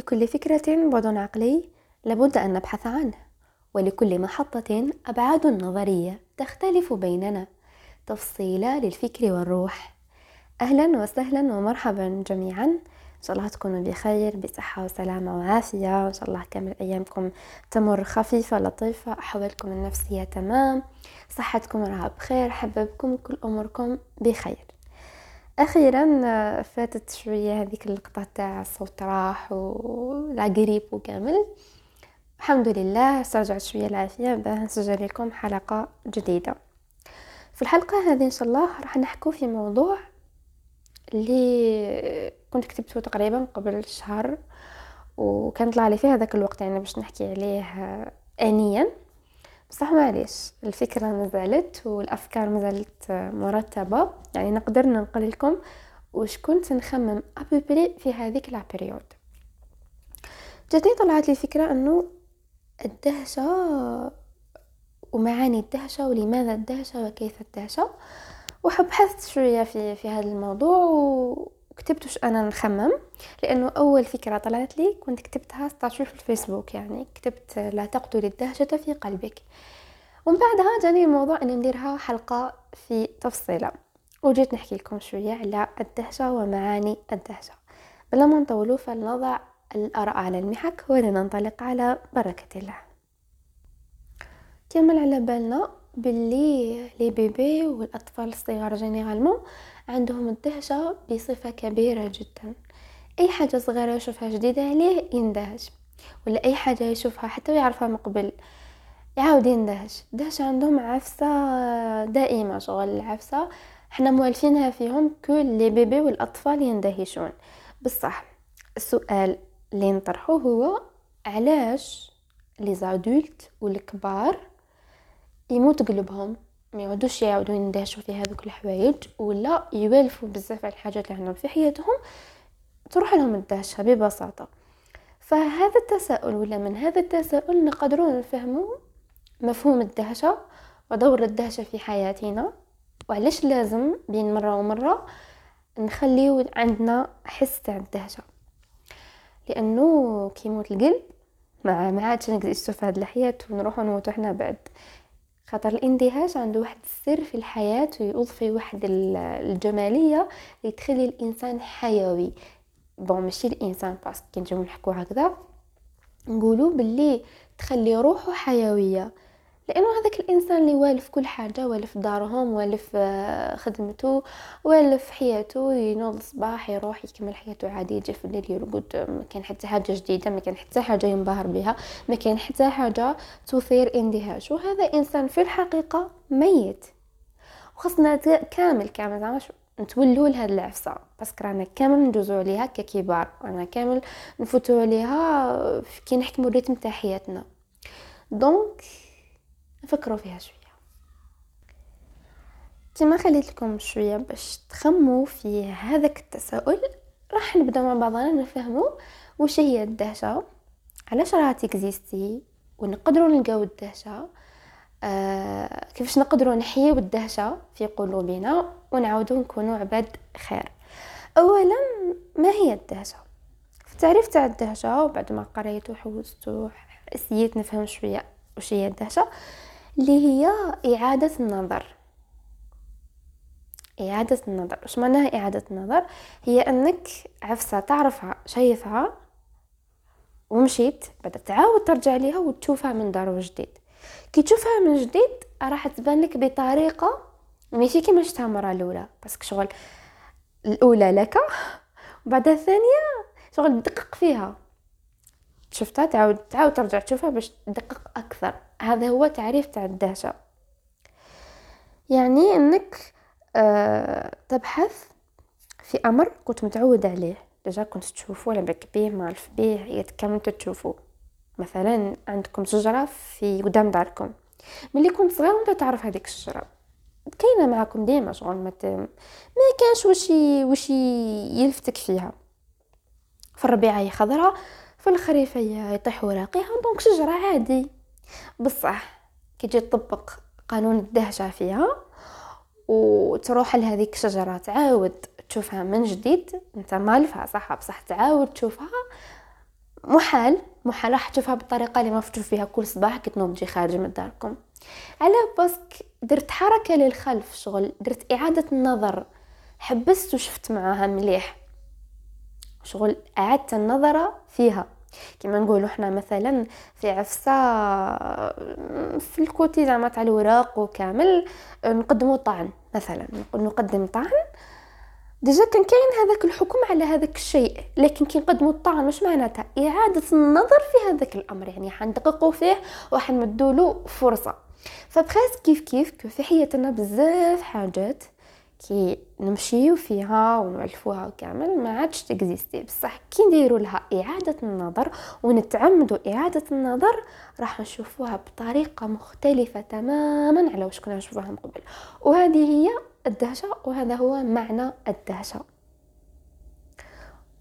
لكل فكرة بعد عقلي لابد أن نبحث عنه ولكل محطة أبعاد نظرية تختلف بيننا. تفصيلة للفكر والروح. أهلا وسهلا ومرحبا جميعا. إن شاء الله تكونوا بخير بصحة وسلامة وعافية. إن شاء الله كامل أيامكم تمر خفيفة لطيفة. أحوالكم النفسية تمام. صحتكم راها بخير. حببكم كل أموركم بخير. أخيرا آه، فاتت شوية هذيك اللقطة تاع الصوت راح ولا قريب وكامل. الحمد لله استرجعت شوية العافية باه نسجل لكم حلقة جديدة. في الحلقة هذه إن شاء الله راح نحكو في موضوع اللي كنت كتبته تقريبا قبل شهر وكان طلع لي في هذاك الوقت يعني باش نحكي عليه آه، انيا. بصح معليش الفكرة مازالت والأفكار مازالت مرتبة. يعني نقدر ننقل لكم وش كنت نخمم à peu près في هذيك la période جاتني طلعت لي فكرة أنه الدهشة ومعاني الدهشة ولماذا الدهشة وكيف الدهشة. وبحثت شوية في, في هذا الموضوع وكتبت وش أنا نخمم لأنه أول فكرة طلعت لي كنت كتبتها statut في الفيسبوك يعني كتبت لا تقتل الدهشة في قلبك. ومن بعدها جاني الموضوع أني نديرها حلقة في تفصيلة. وجيت نحكي لكم شوية على الدهشة ومعاني الدهشة. بلا ما نطولوا فلنضع الآراء على المحك ولننطلق على بركة الله. كمل على بالنا. باللي لي بيبي والأطفال الصغار جينيرالمون عندهم الدهشة بصفة كبيرة جدا. أي حاجة صغيرة يشوفها جديدة عليه يندهش ولا أي حاجة يشوفها حتى يعرفها من قبل يعاود يندهش. دهش عندهم عفسة دائمة شغل العفسة. حنا موالفينها فيهم كل لي بيبي والأطفال يندهشون. بصح السؤال اللي نطرحه هو علاش لي زادولت والكبار يموت قلبهم ما يعودوش يعاودوا يندهشوا في هذوك الحوايج ولا يوالفوا بزاف على الحاجات اللي عندهم في حياتهم تروح لهم الدهشة ببساطة. فهذا التساؤل ولا من هذا التساؤل نقدروا نفهموا مفهوم الدهشة ودور الدهشة في حياتنا وعلاش لازم بين مرة ومرة نخليو عندنا حس تاع الدهشة. لأنه كيموت القلب ما ما عادش نقدر في هاد الحياة ونروحو نموتو حنا بعد. خاطر الاندهاش عنده واحد السر في الحياة ويضفي واحد الجمالية اللي تخلي الإنسان حيوي. bon ماشي الإنسان parce que كي نجيو نحكو هكذا. نقولوا باللي تخلي روحه حيوية. لأنه هذاك الإنسان اللي والف كل حاجة والف دارهم والف آه، خدمته والف حياته ينوض الصباح يروح يكمل حياته عادي يجي في الليل يرقد. ما كان حتى حاجة جديدة ما كان حتى حاجة ينبهر بها ما كان حتى حاجة تثير اندهاش. وهذا إنسان في الحقيقة ميت. وخصنا كامل كامل. زعما نتولوا لهاد العفسة. بس رانا كامل ندوزو عليها ككبار. رانا كامل نفوتو عليها كي نحكموا ال rythme تاع حياتنا. donc نفكروا فيها شوية. كما خليت لكم شوية باش تخموا في هذاك التساؤل. راح نبدأ مع بعضنا نفهموا وش هي الدهشة. علاش راها ت existe؟ ونقدروا نلقاو الدهشة. آه كيفاش نقدروا نحييو الدهشة في قلوبنا ونعاودوا نكونوا عباد خير. اولا ما هي الدهشة؟ في التعريف تاع الدهشة وبعد ما قريت وحوست وحسيت نفهم شوية وش هي الدهشة. اللي هي إعادة النظر. إعادة النظر. وش معناها إعادة النظر؟ هي أنك عفسة تعرفها شايفها ومشيت بعد تعاود ترجع ليها وتشوفها من دار وجديد. كي تشوفها من جديد راح تبان لك بطريقة ماشي كيما شفتها المرة الأولى. بس شغل الأولى لك وبعد الثانية شغل دقق فيها. شفتها؟ تعاود تعاود ترجع تشوفها باش تدقق أكثر. هذا هو تعريف تاع الدهشة. يعني إنك أه تبحث في أمر كنت متعود عليه. ديجا كنت تشوفه ولا بك بيه مالف بيه يتكمل تشوفو مثلا عندكم شجرة في قدام داركم. ملي كنت صغير وانت تعرف هذيك الشجرة. كاينة معكم ديما شغل ما ما كانش وش وش يلفتك فيها. في الربيعة هي خضراء في الخريف هي يطيح وراقيها دونك شجرة عادي. بصح كي تجي تطبق قانون الدهشة فيها وتروح لهذيك الشجرة تعاود تشوفها من جديد. أنت مالفها صح؟ بصح تعاود تشوفها. محال محال راح تشوفها بالطريقة اللي ما تشوف فيها كل صباح كي تنوض تجي خارج من داركم. على باسك درت حركة للخلف شغل درت إعادة النظر. حبست وشفت معاها مليح. شغل أعدت النظر فيها. كما نقولوا حنا مثلا في عفسة في الكوتي زعما تاع الوراق وكامل نقدموا طعن مثلا نقدم طعن. déjà كان كاين هذاك الحكم على هذاك الشيء لكن كي نقدموا الطعن واش معناتها؟ إعادة النظر في هذاك الأمر يعني حندققوا فيه وحنمدوا له فرصة. ف parce que كيف كيف في حياتنا بزاف حاجات كي نمشيو فيها ونعرفوها كامل ما عادش ت existe. بصح كي نديروا لها إعادة النظر ونتعمدوا إعادة النظر راح نشوفوها بطريقة مختلفة تماما على واش كنا نشوفوها من قبل. وهذه هي الدهشة وهذا هو معنى الدهشة.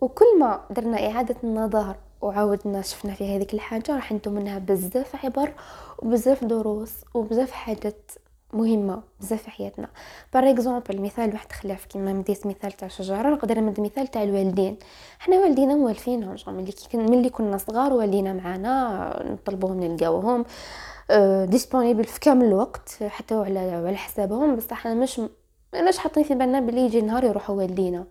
وكل ما درنا إعادة النظر وعاودنا شفنا في هذيك الحاجة راح ندو منها بزاف عبر وبزاف دروس وبزاف حاجات مهمة بزاف في حياتنا. par exemple مثال واحد خلاف كيما مديت مثال تاع شجرة نقدر نمد مثال تاع الوالدين. حنا والدينا موالفينهم ملي ملي كنا صغار والدينا معانا نطلبوهم نلقاوهم disponible في كامل الوقت حتى على على حسابهم. بصح إحنا مش ماناش حاطين في بالنا بلي يجي نهار يروحوا والدينا.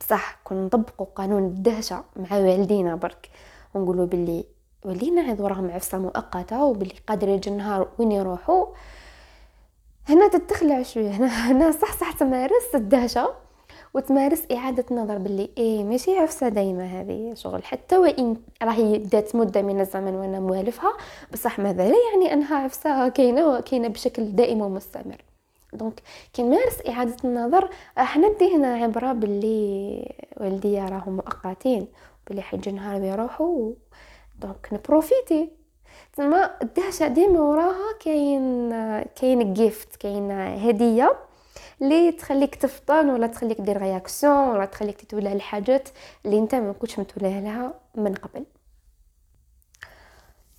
بصح كنا نطبقوا قانون الدهشة مع والدينا برك ونقولوا بلي والدينا عاد وراهم عفسة مؤقتة وبلي قادر يجي النهار وين يروحوا هنا تتخلع شوية. هنا هنا صح صح تمارس الدهشة وتمارس إعادة نظر باللي إيه ماشي عفسة دايما هذه شغل. حتى وإن راهي دات مدة من الزمن وأنا موالفها بصح ماذا لا يعني أنها عفسة كاينة كاينة بشكل دائم ومستمر. donc كي نمارس إعادة النظر راح ندي هنا عبرة باللي والديا راهم مؤقتين باللي حيجي نهار بيروحوا donc نـ profiter. تما الدهشة ديما وراها كاين كاين gift كاين هدية اللي تخليك تفطن ولا تخليك دير réaction ولا تخليك تتولى الحاجات اللي انت ما كنتش متولى لها من قبل.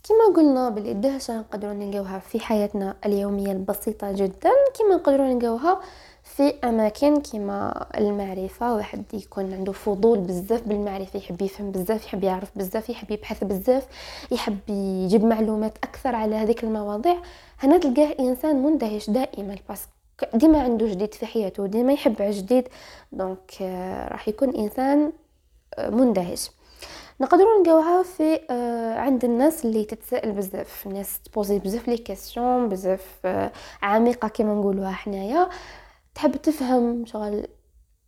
كما قلنا بلي الدهشة نقدروا نلقاوها في حياتنا اليومية البسيطة جدا كما نقدروا نلقاوها في أماكن كما المعرفة واحد يكون عنده فضول بزاف بالمعرفة يحب يفهم بزاف يحب يعرف بزاف يحب يبحث بزاف يحب يجيب معلومات أكثر على هذيك المواضيع. هنا تلقاه إنسان مندهش دائما باسكو ديما عنده جديد في حياته ديما يحب جديد donc آه، راح يكون إنسان آه، مندهش. نقدروا نلقاوها في آه عند الناس اللي تتسائل بزاف. الناس تـ poser بزاف les questions بزاف عميقة كما نقولوها حنايا. تحب تفهم شغل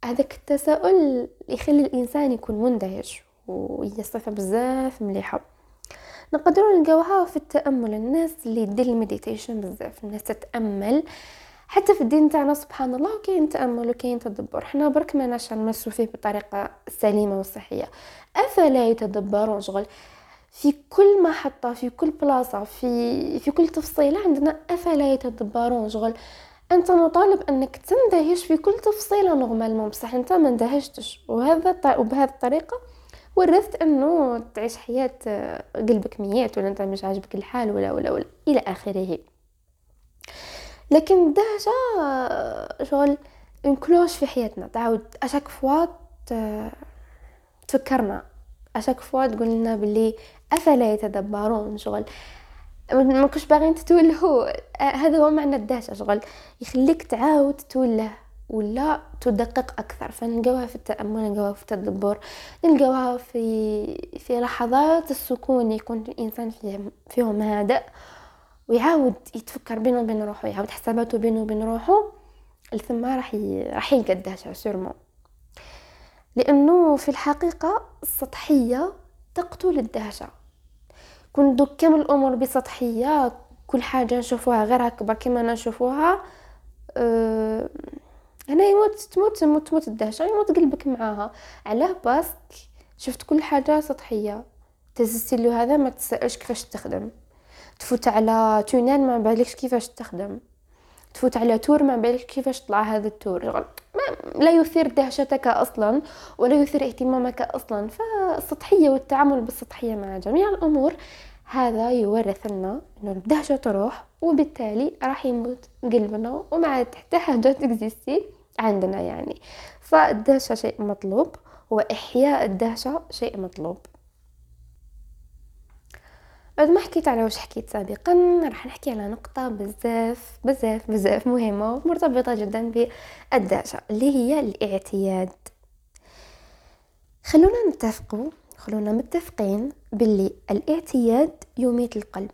هذاك التساؤل يخلي الإنسان يكون مندهش وهي صفه بزاف مليحة. نقدروا نلقاوها في التأمل الناس اللي دير ال meditation بزاف الناس تتأمل. حتى في الدين تاعنا سبحان الله كاين تأمل وكاين تدبر. حنا برك ما ناش فيه بطريقة سليمة وصحية. أفلا يتدبرون شغل؟ في كل محطة في كل بلاصة في في كل تفصيلة عندنا أفلا يتدبرون شغل؟ أنت مطالب أنك تندهش في كل تفصيله normalement بصح أنت ما اندهشتش. وهذا وبهذه الطريقة ورثت أنه تعيش حياة آه، قلبك ميت ولا أنت مش عاجبك الحال ولا ولا ولا إلى آخره. لكن الدهشة آه، شغل أون كلوش في حياتنا. تعاود à chaque fois تفكرنا. à chaque fois تقول لنا باللي أفلا يتدبرون شغل. ما كنتش باغيين تتوله هذا هو معنى الدهشه شغل يخليك تعاود توله ولا تدقق أكثر. فنلقاوها في التامل نلقاوها في التدبر نلقاوها في في لحظات السكون. يكون الإنسان فيهم فيهم هادئ ويعاود يتفكر بينه وبين روحه يعاود حساباته بينه وبين روحه ثم راح ي... راح يلقى الدهشه sûrement لأنه في الحقيقة السطحية تقتل الدهشة. كون دوك الأمور بسطحية كل حاجة نشوفوها غير هك بر كما نشوفوها أه هنا يموت تموت تموت تموت الدهشة يموت قلبك معاها. علاه باسك شفت كل حاجة سطحية. تزستيلو هذا ما تسألش كيفاش تخدم. تفوت على tunnel ما بالكش كيفاش تخدم. تفوت على tour ما بالك كيفاش طلع هذا ال tour. لا يثير دهشتك أصلا ولا يثير اهتمامك أصلا. فالسطحية والتعامل بالسطحية مع جميع الأمور هذا يورث لنا إنه الدهشة تروح وبالتالي راح يموت قلبنا وما عاد حتى حاجة t'exister عندنا يعني. فالدهشة شيء مطلوب وإحياء الدهشة شيء مطلوب. بعد ما حكيت على واش حكيت سابقا راح نحكي على نقطة بزاف بزاف بزاف مهمة ومرتبطة جدا بالدهشة اللي هي الاعتياد. خلونا نتفقوا خلونا متفقين باللي الاعتياد يميت القلب.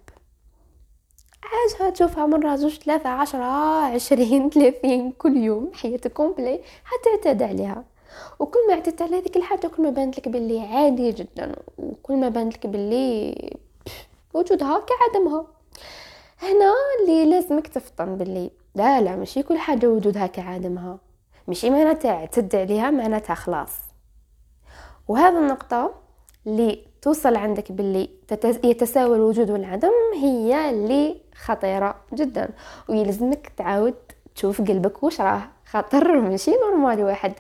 عاش تشوفها مرة زوج ثلاثة عشرة عشرين ثلاثين كل يوم حياتك كومبلي حتى اعتاد عليها. وكل ما اعتدت على هذيك الحاجة كل ما بانت لك باللي عادي جدا وكل ما بانت لك باللي وجودها كعدمها. هنا اللي لازمك تفطن باللي لا لا ماشي كل حاجة وجودها كعدمها. ماشي معناتها اعتد عليها معناتها خلاص. وهذا النقطة اللي توصل عندك باللي يتساوى الوجود والعدم هي اللي خطيرة جدا. ويلزمك تعاود تشوف قلبك وش راه خطر ماشي نورمالي واحد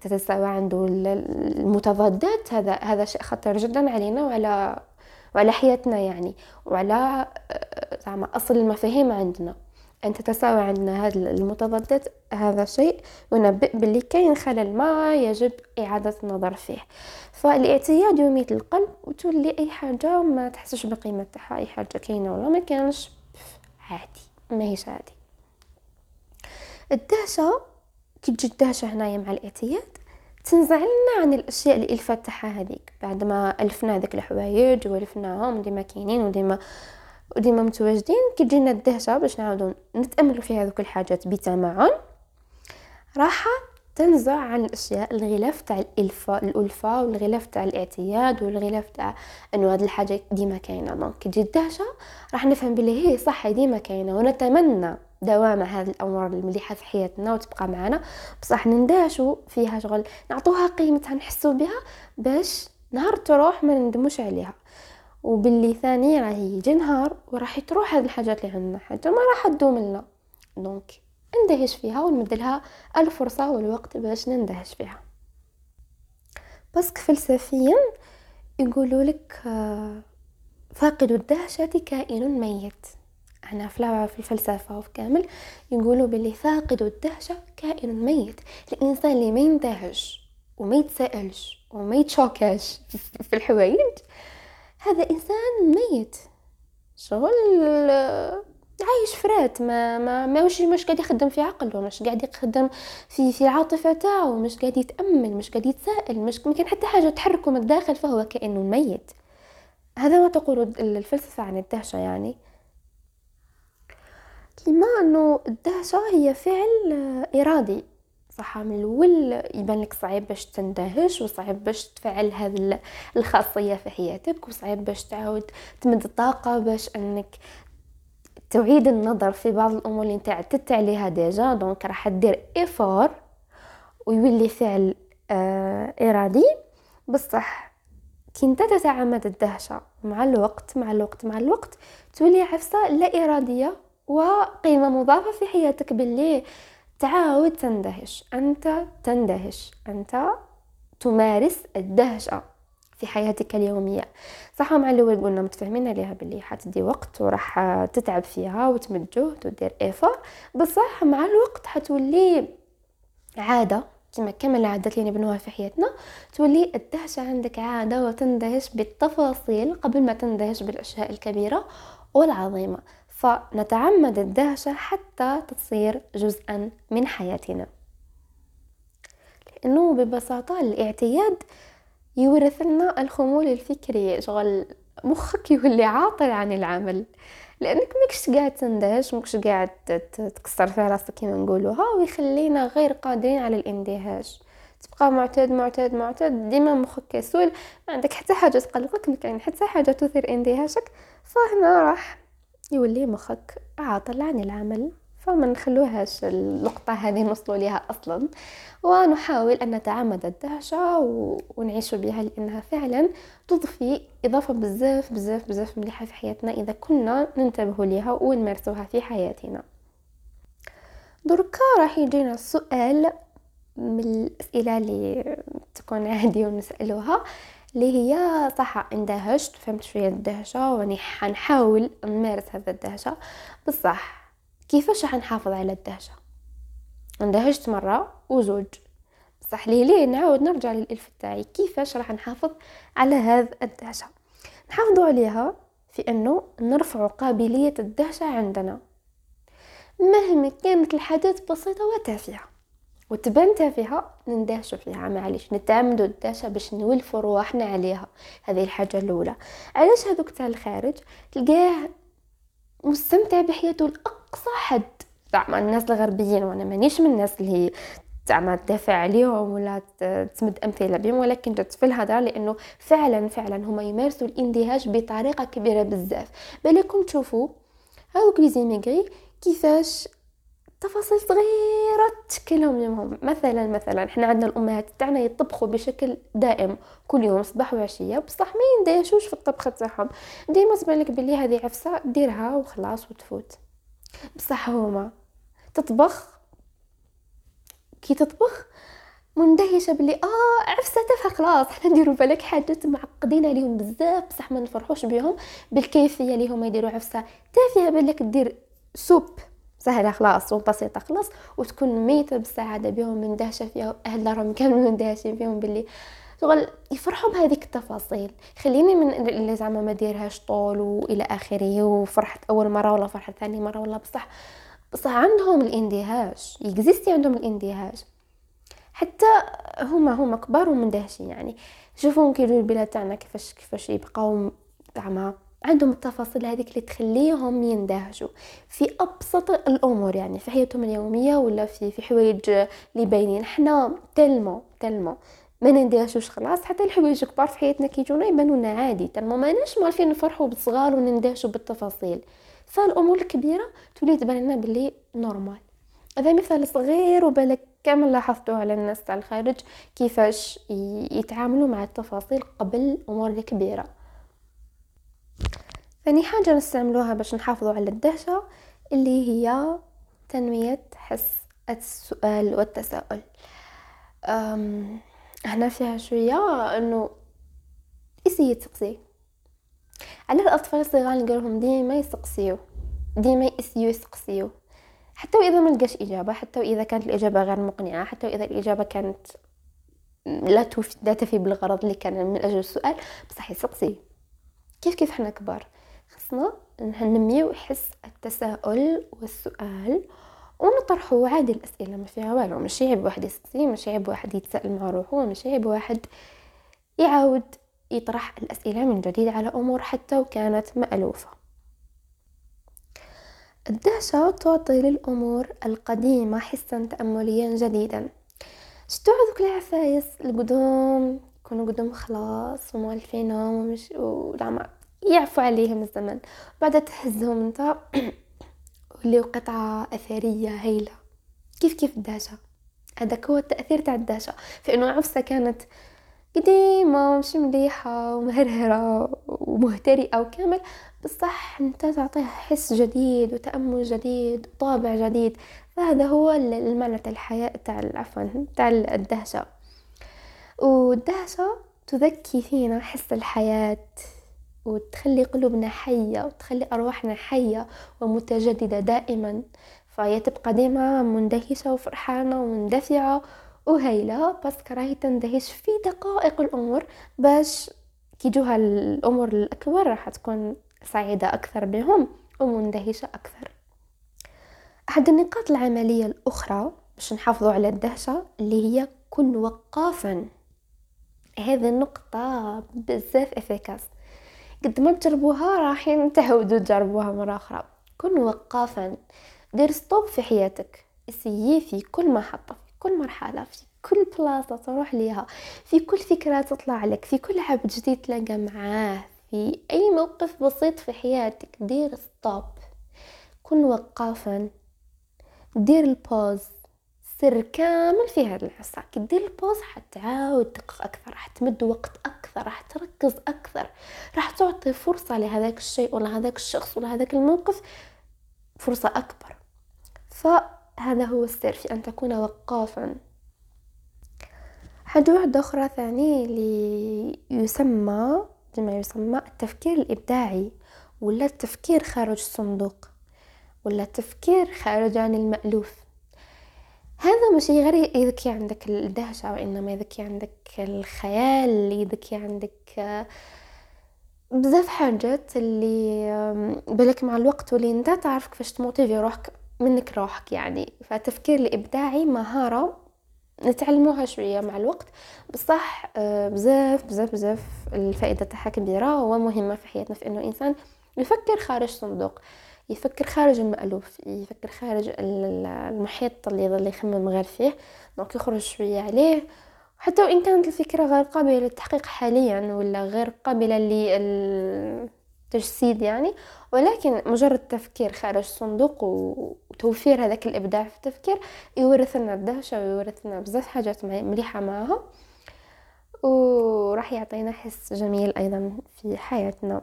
تتساوى عنده المتضادات هذا هذا شيء خطير جدا علينا وعلى وعلى حياتنا يعني وعلى آه، زعما أصل المفاهيم عندنا. أن تتساوى عندنا هذه المتضادات هذا شيء ينبئ باللي كاين خلل ما يجب إعادة النظر فيه. فالاعتياد يميت القلب وتولي أي حاجة ما تحسش بقيمتها أي حاجة كاينة ولا ما كانش عادي ما هيش عادي. الدهشة كي تجي الدهشة هنايا مع الاعتياد تنزعلنا عن الأشياء اللي الفتحها هذيك. بعد ما ألفنا هذيك الحوايج وألفناهم ديما كاينين وديما وديما متواجدين كي تجينا الدهشة باش نعاودو نتاملوا في هذوك الحاجات بتمعن. راح تنزع عن الأشياء الغلاف تاع الألفة الألفة والغلاف تاع الاعتياد والغلاف تاع إنه هذه الحاجة ديما كاينة. donc كي تجي الدهشة راح نفهم بلي هي صح ديما كاينة. ونتمنى دوام هذه الأمور المليحة في حياتنا وتبقى معنا. بصح نندهشوا فيها شغل نعطوها قيمتها نحسوا بها باش نهار تروح ما نندموش عليها. وباللي ثاني راهي يجي نهار وراح تروح هذه الحاجات اللي عندنا حاجة ما راح تدوم لنا. donc ندهش فيها ونمدلها الفرصة والوقت باش نندهش فيها. باسك فلسفيا يقولوا لك آه، فاقد الدهشة كائن ميت. إحنا في الفلسفة وفي كامل يقولوا باللي فاقد الدهشة كائن ميت. الإنسان اللي ما يندهش وما يتسألش وما يتشوكاش في الحوايج هذا إنسان ميت. شغل عايش فرات ما ما ماوش مش قاعد يخدم في عقله مش قاعد يخدم في في العاطفة تاعو مش قاعد يتأمل مش قاعد يتسائل مش ممكن حتى حاجة تحركه من الداخل فهو كأنه ميت. هذا ما تقول الفلسفة عن الدهشة يعني؟ كيما إنه الدهشة هي فعل آه، إرادي. صح من الأول يبان لك صعيب باش تندهش وصعيب باش تفعل هذه الخاصية في حياتك وصعيب باش تعاود تمد الطاقة باش إنك تعيد النظر في بعض الأمور اللي انت عليها déjà. donc راح دير effort ويولي فعل آه إرادي. بصح كي انت تتعمد الدهشة مع الوقت مع الوقت مع الوقت تولي عفسة لا إرادية وقيمة مضافة في حياتك باللي تعاود تندهش. أنت تندهش. أنت تمارس الدهشة. في حياتك اليومية. صح مع الأول قلنا متفاهمين عليها باللي حتدي وقت وراح تتعب فيها وتمد جهد ودير إيفور بصح مع الوقت حتولي عادة كما كما العادات اللي نبنوها في حياتنا تولي الدهشة عندك عادة وتندهش بالتفاصيل قبل ما تندهش بالأشياء الكبيرة والعظيمة. فنتعمد الدهشة حتى تصير جزءا من حياتنا. لأنه ببساطة الإعتياد يورث لنا الخمول الفكري شغل مخك يولي عاطل عن العمل. لأنك ماكش قاعد تندهش ماكش قاعد تكسر في راسك كما نقولوها ويخلينا غير قادرين على الاندهاش. تبقى معتاد معتاد معتاد ديما مخك كسول ما عندك حتى حاجة تقلقك ما كاين حتى حاجة تثير اندهاشك فهنا راح يولي مخك عاطل عن العمل. فما نخلوهاش اللقطة هذه نوصلوا لها أصلا. ونحاول أن نتعمد الدهشة ونعيش بها لأنها فعلا تضفي إضافة بزاف بزاف بزاف مليحة في حياتنا إذا كنا ننتبه لها ونمارسوها في حياتنا. دركا راح يجينا السؤال من الأسئلة اللي تكون عادي ونسألوها اللي هي صح اندهشت فهمت شوية الدهشة واني حنحاول نمارس هذا الدهشة. بصح كيفاش راح نحافظ على الدهشة؟ اندهشت مرة وزوج. بصح ليه ليه؟ نعاود نرجع للإلف تاعي كيفاش راح نحافظ على هذا الدهشة؟ نحافظوا عليها في أنه نرفع قابلية الدهشة عندنا. مهما كانت الحدث بسيطة وتافهة. وتبان تافهة نندهش فيها. معليش نتعمدوا الدهشة باش نولفوا رواحنا عليها. هذه الحاجة الأولى. علاش هذوك تاع الخارج؟ تلقاه مستمتع بحياته لأقصى حد. زعما الناس الغربيين وأنا مانيش من الناس اللي هي زعما تدافع عليهم ولا تمد أمثلة بهم ولكن جات في الهضرة لأنه فعلا فعلا هما يمارسوا الإندهاش بطريقة كبيرة بزاف. بالكم تشوفوا هذوك لي زيميغري كيفاش تفاصيل صغيرة تشكلهم يومهم مثلا مثلا إحنا عندنا الأمهات تاعنا يطبخوا بشكل دائم. كل يوم صباح وعشية بصح ما يندهشوش في الطبخة تاعهم؟ ديما تبان لك بلي هذه عفسة ديرها وخلاص وتفوت. بصح هما تطبخ كي تطبخ مندهشة بلي آه عفسة تافهة خلاص. حنا نديروا بالك حاجات معقدين عليهم بزاف. بصح ما نفرحوش بهم بالكيفية اللي هما يديروا عفسة تافهة. بالك دير سوب. سهلة خلاص وبسيطه خلاص. وتكون ميتة بالسعادة بهم مندهشه فيها أهل راهم كانوا مندهشين فيهم باللي شغل يفرحوا بهذيك التفاصيل. خليني من اللي زعما ما ديرهاش طول وإلى آخره وفرحت أول مرة ولا فرحت ثاني مرة ولا بصح بصح عندهم الاندهاش يكزيستي عندهم الاندهاش. حتى هما هما كبار ومندهشين يعني. شوفوا كي يجوا البلاد تاعنا كيفاش كيفاش يبقاو زعما عندهم التفاصيل هذيك اللي تخليهم يندهشوا. في أبسط الأمور يعني في حياتهم اليومية ولا في في حوايج اللي باينين. حنا تلمو تلمو. ما نندهشوش خلاص حتى الحوايج كبار في حياتنا كيجونا يبانوا لنا عادي. تلمو ما ناش عارفين نفرحوا بالصغار ونندهشوا بالتفاصيل. فالأمور الكبيرة تولي تبان لنا باللي نورمال. هذا مثال صغير وبالك كامل لاحظتوه على الناس تاع الخارج كيفاش يتعاملوا مع التفاصيل قبل الأمور الكبيرة. ثاني حاجة نستعملوها باش نحافظوا على الدهشة اللي هي تنميه حس السؤال والتساؤل. هنا فيها شوية إنه اسي تسقسي على الأطفال الصغار نقولهم ديما يسقسيو ديما يسيو يسقسيو حتى وإذا ما لقاش إجابة حتى وإذا كانت الإجابة غير مقنعة حتى وإذا الإجابة كانت لا تفي بالغرض اللي كان من أجل السؤال بصح يسقسي كيف كيف حنا كبار؟ خصنا ننميو حس التساؤل والسؤال ونطرحوا عادي الأسئلة ما فيها والو ماشي عيب واحد يسقسي ماشي عيب واحد يتسائل مع روحو ماشي عيب واحد يعاود يطرح الأسئلة من جديد على أمور حتى وكانت مألوفة. الدهشة تعطي للأمور القديمة حسا تأمليا جديدا. شتو هذوك العفايس القدوم؟ يكونوا قدوم خلاص ومؤلفينهم ومش ولعما يعفو عليهم الزمن. بعد تهزهم انت وليو قطعة أثرية هايلة. كيف كيف الدهشة؟ هذاك هو التأثير تاع الدهشة. في إنه عفسة كانت قديمة مش مليحة ومهرهرة ومهترئة وكامل. بصح انت تعطيها حس جديد وتأمل جديد وطابع جديد. فهذا هو المعنى تاع الحياة تاع عفوا تاع الدهشة. والدهشة تذكي فينا حس الحياة وتخلي قلوبنا حية وتخلي أرواحنا حية ومتجددة دائما. فهي تبقى ديما مندهشة وفرحانة ومندفعة وهيلة بس راهي تندهش في دقائق الأمور باش كيجوها الأمور الأكبر راح تكون سعيدة أكثر بهم ومندهشة أكثر. أحد النقاط العملية الأخرى باش نحافظوا على الدهشة اللي هي كن وقافا. هذه النقطة بزاف efficace. قد ما تجربوها راح تعودوا تجربوها مرة أخرى. كن وقافا. دير stop في حياتك. essaie في كل محطة كل مرحلة في كل بلاصة تروح ليها في كل فكرة تطلع لك في كل عبد جديد تلاقى معاه في أي موقف بسيط في حياتك دير stop كن وقافا. دير ال pause سر كامل في هذا العصا كي دير البوز حتعاود تدقق أكثر راح تمد وقت أكثر راح تركز أكثر راح تعطي فرصة لهذاك الشيء ولا هذاك الشخص ولا هذاك الموقف فرصة أكبر. ف هذا هو السر في أن تكون وقافا. حاجة واحدة أخرى ثاني اللي يسمى بما يسمى التفكير الإبداعي ولا التفكير خارج الصندوق ولا التفكير خارج عن المألوف. هذا ماشي غير يذكي عندك الدهشة وإنما يذكي عندك الخيال يذكي عندك بزاف حاجات اللي بالك مع الوقت واللي أنت تعرف كيفاش تموتيفي روحك منك روحك يعني. فالتفكير الإبداعي مهارة نتعلموها شوية مع الوقت. بصح آه، بزاف بزاف بزاف الفائدة تاعها كبيرة ومهمة في حياتنا في إنه انسان يفكر خارج صندوق. يفكر خارج المألوف يفكر خارج المحيط اللي يظل يخمم غير فيه دونك يخرج شوية عليه. حتى وإن كانت الفكرة غير قابلة للتحقيق حاليا ولا غير قابلة للتجسيد يعني ولكن مجرد التفكير خارج الصندوق وتوفير هذاك الإبداع في التفكير يورث لنا الدهشة ويورث لنا بزاف حاجات مليحة معها وراح يعطينا حس جميل أيضا في حياتنا.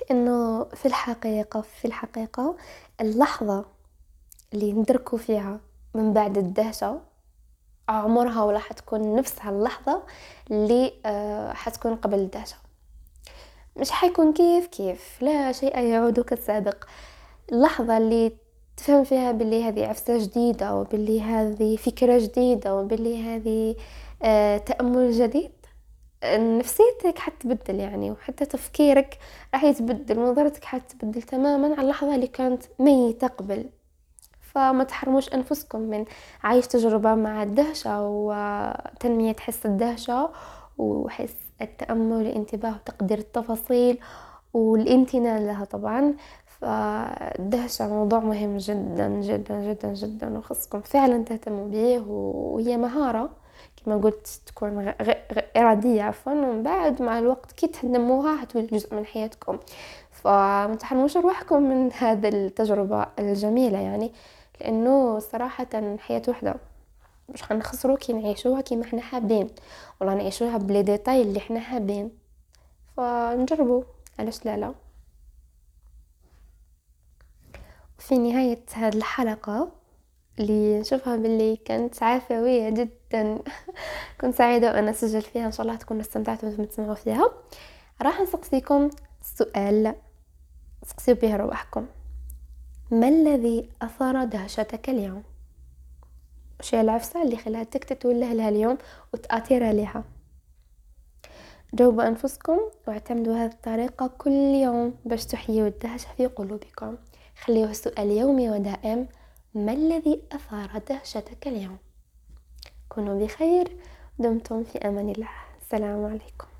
لأنه في الحقيقة في الحقيقة اللحظة اللي ندركوا فيها من بعد الدهشة عمرها ولا حتكون نفس هاللحظة اللي آه حتكون قبل الدهشة. مش حيكون كيف كيف؟ لا شيء يعود كالسابق اللحظة اللي تفهم فيها باللي هذه عفسة جديدة وباللي هذه فكرة جديدة وباللي هذه آه تأمل جديد. نفسيتك حتبدل يعني وحتى تفكيرك راح يتبدل ونظرتك حتبدل تماما على اللحظة اللي كانت ميتة قبل. فما تحرموش أنفسكم من عيش تجربة مع الدهشة وتنمية حس الدهشة وحس التأمل والانتباه وتقدير التفاصيل والامتنان لها طبعا. فالدهشة موضوع مهم جدا جدا جدا جدا وخصكم فعلا تهتموا به وهي مهارة. كما قلت تكون إرادية عفوا. ومن بعد مع الوقت كي تنموها حتولي جزء من حياتكم. فما تحرموش روحكم من هذه التجربة الجميلة يعني لأنه صراحة حياة وحدة. مش حنخسرو كي نعيشوها كيما حنا حابين ولا نعيشوها ب les détails اللي حنا حابين. فنجربو. علاش لا لا. في نهاية هذه الحلقة اللي نشوفها باللي كانت عفوية جدا كنت سعيدة وأنا سجل فيها. إن شاء الله تكونوا استمتعتوا وأنتم تسمعوا فيها. راح نسقسيكم سؤال. سقسيو به رواحكم ما الذي أثار دهشتك اليوم؟ وش هي العفسة اللي خلاتك تتوله لها اليوم وتأثير عليها. جاوبوا أنفسكم واعتمدوا هذه الطريقة كل يوم باش تحيوا الدهشة في قلوبكم. خليوه السؤال يومي ودائم. ما الذي أثار دهشتك اليوم؟ كونوا بخير دمتم في أمان الله. السلام عليكم.